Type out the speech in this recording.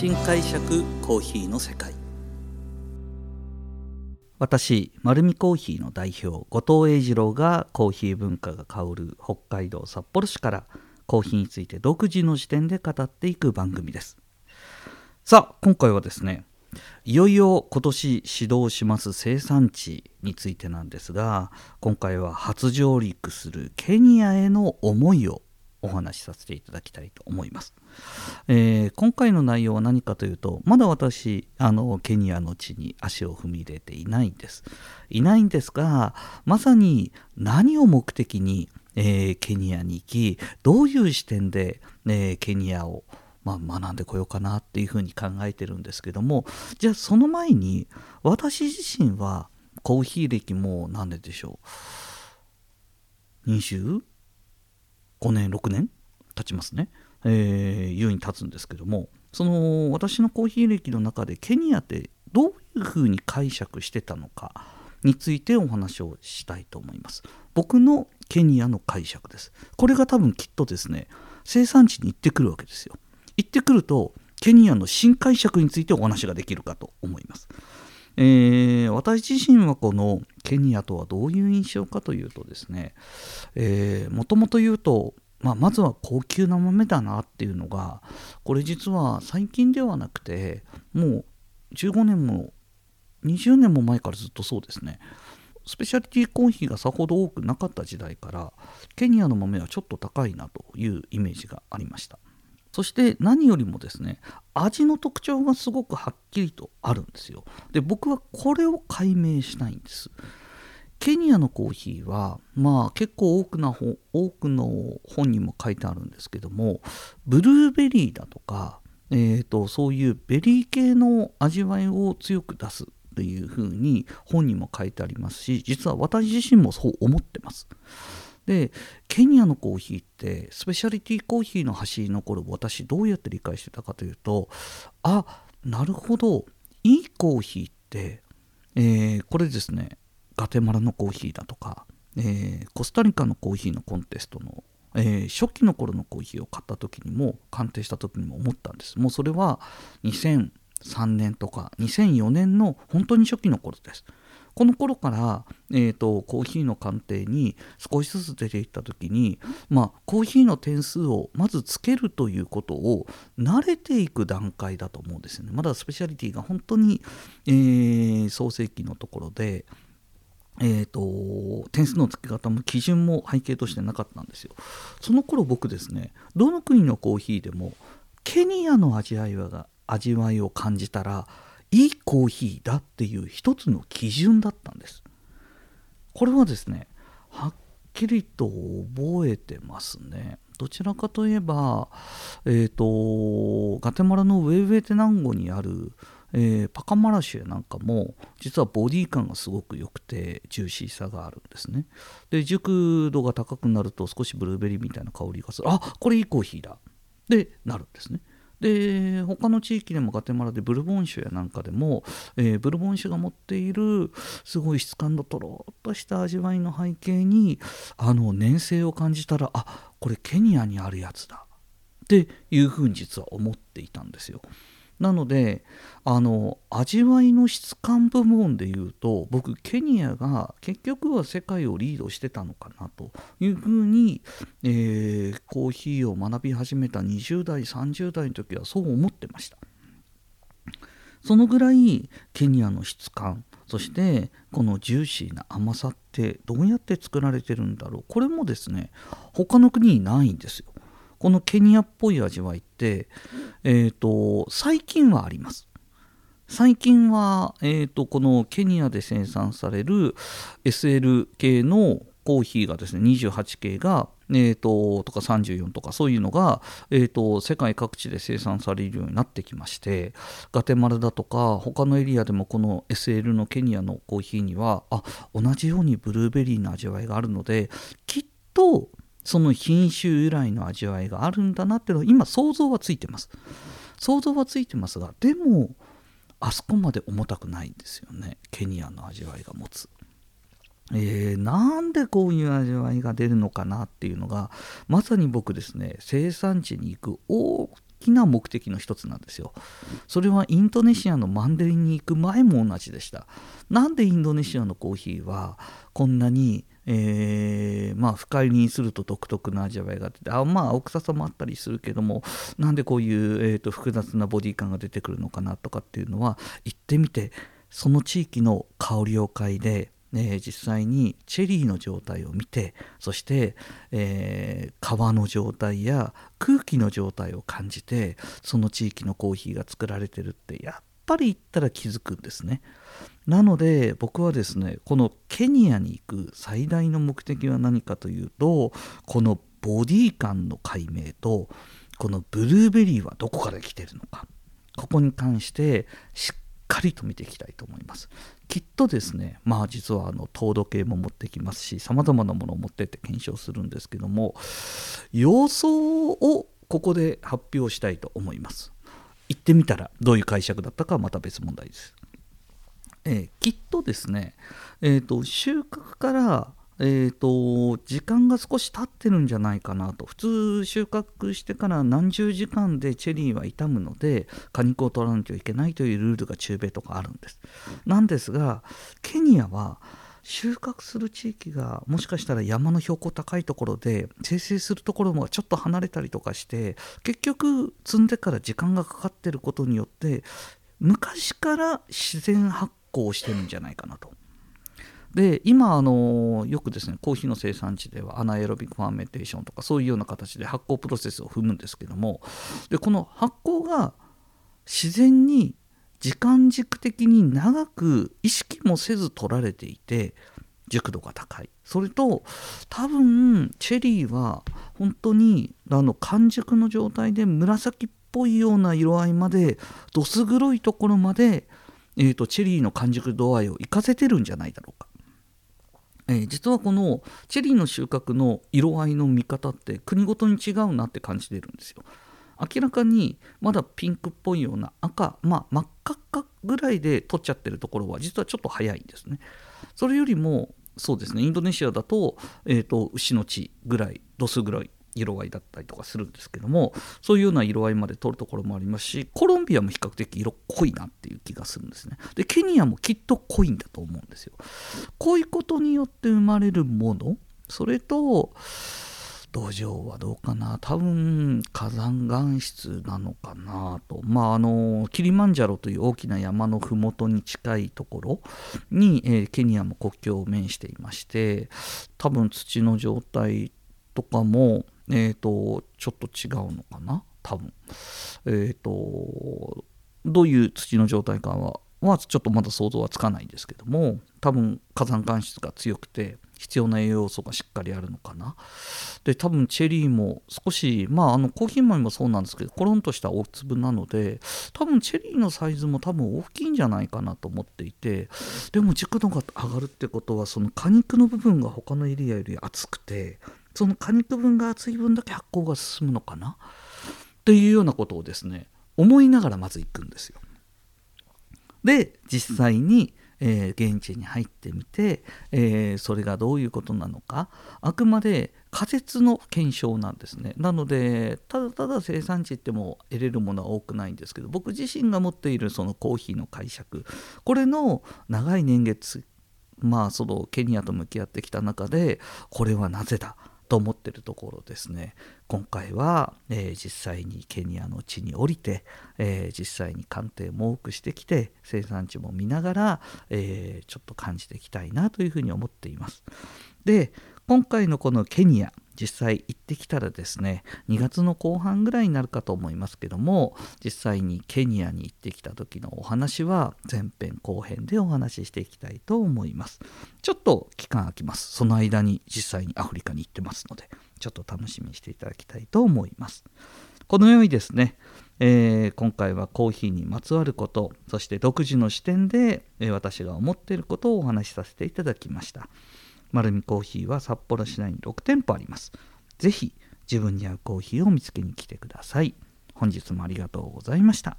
新解釈コーヒーの世界。私丸見コーヒーの代表後藤英二郎がコーヒー文化が香る北海道札幌市からコーヒーについて独自の視点で語っていく番組です。さあ今回はですねいよいよ今年始動します生産地についてなんですが今回は初上陸するケニアへの思いをお話しさせていただきたいと思います、えー、今回の内容は何かというとまだ私あのケニアの地に足を踏み入れていないんです。いないんですがまさに何を目的に、えー、ケニアに行きどういう視点で、えー、ケニアをまあ、学んでこようかなっていうふうに考えてるんですけどもじゃあその前に私自身はコーヒー歴も何年でしょう？5年6年経ちますね、えー、優に経つんですけどもその私のコーヒー歴の中でケニアってどういうふうに解釈してたのかについてお話をしたいと思います。僕のケニアの解釈です。これが多分きっとですね生産地に行ってくるわけですよ。行ってくるとケニアの新解釈についてお話ができるかと思います。えー、私自身はこのケニアとはどういう印象かというとですね、えー、もともと言うと、まあ、まずは高級な豆だなっていうのがこれ実は最近ではなくてもう15年も20年も前からずっとそうですね。スペシャリティコーヒーがさほど多くなかった時代からケニアの豆はちょっと高いなというイメージがありました。そして何よりもですね味の特徴がすごくはっきりとあるんですよ。で僕はこれを解明したいんです。ケニアのコーヒーはまあ結構多くな多くの本にも書いてあるんですけどもブルーベリーだとか、えーと、そういうベリー系の味わいを強く出すというふうに本にも書いてありますし実は私自身もそう思ってます。でケニアのコーヒーってスペシャリティコーヒーの端に残る私どうやって理解してたかというとあなるほど。いいコーヒーって、えー、これですね。ガテマラのコーヒーだとか、えー、コスタリカのコーヒーのコンテストの、えー、初期の頃のコーヒーを買った時にも鑑定した時にも思ったんです。もうそれは2003年とか2004年の本当に初期の頃です。この頃から、えーと、コーヒーの鑑定に少しずつ出ていった時に、まあ、コーヒーの点数をまずつけるということを慣れていく段階だと思うんですよね。まだスペシャリティが本当に、えー、創世期のところで、えーと、点数の付け方も基準も背景としてなかったんですよ。その頃僕ですねどの国のコーヒーでもケニアの味わいが味わいを感じたらいいコーヒーだっていう一つの基準だったんです。これはですねはっきりと覚えてますね。どちらかといえば、えーと、ガテマラのウェイウェイテナンゴにある、えー、パカマラシュなんかも実はボディ感がすごく良くてジューシーさがあるんですね。で熟度が高くなると少しブルーベリーみたいな香りがする。あこれいいコーヒーだ。でなるんですね。で他の地域でもガテマラでブルボン酒やなんかでも、えー、ブルボン酒が持っているすごい質感のとろっとした味わいの背景にあの粘性を感じたらあこれケニアにあるやつだっていうふうに実は思っていたんですよ。なのであの味わいの質感部門でいうと僕ケニアが結局は世界をリードしてたのかなというふうに、えー、コーヒーを学び始めた20代30代の時はそう思ってました。そのぐらいケニアの質感そしてこのジューシーな甘さってどうやって作られてるんだろう。これもですね他の国にないんですよ。このケニアっぽい味わいって、えーと、最近はあります。最近は、えーと、このケニアで生産される SL 系のコーヒーがですね28系が、えーと、とか34とかそういうのが、えーと、世界各地で生産されるようになってきましてガテマラだとか他のエリアでもこの SL のケニアのコーヒーにはあ同じようにブルーベリーの味わいがあるのできっとその品種由来の味わいがあるんだなっていうのは今想像はついてます。想像はついてますがでもあそこまで重たくないんですよね。ケニアの味わいが持つ。えー、なんでこういう味わいが出るのかなっていうのがまさに僕ですね生産地に行く大きな目的の一つなんですよ。それはインドネシアのマンデリンに行く前も同じでした。なんでインドネシアのコーヒーはこんなにえー、まあ深入りにすると独特な味わいが出てあまあ青臭さもあったりするけどもなんでこういう、えーと、複雑なボディ感が出てくるのかなとかっていうのは行ってみてその地域の香りを嗅いでえ実際にチェリーの状態を見てそして、えー、皮の状態や空気の状態を感じてその地域のコーヒーが作られてるってやっぱり行ったら気づくんですね。なので僕はですねこのケニアに行く最大の目的は何かというとこのボディ感の解明とこのブルーベリーはどこから来てるのかここに関してしっかりと見ていきたいと思いますきっとですねまあ実はあの糖度計も持ってきますしさまざまなものを持ってって検証するんですけども様相をここで発表したいと思います行ってみたらどういう解釈だったかはまた別問題です。えー、きっとですね、えーと、収穫から、えーと、時間が少し経ってるんじゃないかなと。普通収穫してから何十時間でチェリーは傷むので果肉を取らなきゃいけないというルールが中米とかあるんです。なんですがケニアは収穫する地域がもしかしたら山の標高高いところで生成するところもちょっと離れたりとかして結局摘んでから時間がかかってることによって昔から自然発酵してるんじゃないかなと。で今あのよくですねコーヒーの生産地では anaerobic fermentation とかそういうような形で発酵プロセスを踏むんですけどもでこの発酵が自然に時間軸的に長く意識もせず取られていて熟度が高いそれと多分チェリーは本当にあの完熟の状態で紫っぽいような色合いまでどす黒いところまでえーと、チェリーの完熟度合いを活かせてるんじゃないだろうか。えー、実はこのチェリーの収穫の色合いの見方って国ごとに違うなって感じてるんですよ。明らかにまだピンクっぽいような赤、まあ、真っ赤っかぐらいで取っちゃってるところは実はちょっと早いんですね。それよりもそうですねインドネシアだと,、えーと牛の血ぐらい度数ぐらい色合いだったりとかするんですけどもそういうような色合いまで取るところもありますしコロンビアも比較的色濃いなっていう気がするんですねでケニアもきっと濃いんだと思うんですよこういうことによって生まれるものそれと土壌はどうかな。多分火山岩質なのかなと。まああのキリマンジャロという大きな山の麓に近いところに、えー、ケニアも国境を面していまして多分土の状態とかもえーと、ちょっと違うのかな。多分。えっ、ー、とどういう土の状態かははちょっとまだ想像はつかないんですけども多分火山岩質が強くて必要な栄養素がしっかりあるのかなで多分チェリーも少しまああのコーヒー豆もそうなんですけどコロンとした大粒なので多分チェリーのサイズも多分大きいんじゃないかなと思っていてでも熟度が上がるってことはその果肉の部分が他のエリアより厚くてその果肉分が厚い分だけ発酵が進むのかなっていうようなことをですね思いながらまず行くんですよ。で実際に、えー、現地に入ってみて、えー、それがどういうことなのかあくまで仮説の検証なんですね。なのでただただ生産地っても得れるものは多くないんですけど僕自身が持っているそのコーヒーの解釈これの長い年月まあそのケニアと向き合ってきた中でこれはなぜだと思ってるところですね。今回は、えー、実際にケニアの地に降りて、えー、実際に鑑定も多くしてきて生産地も見ながら、えー、ちょっと感じていきたいなというふうに思っています。で今回のこのケニア実際行ってきたらですね2月の後半ぐらいになるかと思いますけども実際にケニアに行ってきた時のお話は前編後編でお話ししていきたいと思います。ちょっと期間空きます。その間に実際にアフリカに行ってますのでちょっと楽しみにしていただきたいと思います。このようにですねえー、今回はコーヒーにまつわることそして独自の視点で、え、私が思っていることをお話しさせていただきました。丸るコーヒーは札幌市内に6店舗あります。ぜひ自分に合うコーヒーを見つけに来てください。本日もありがとうございました。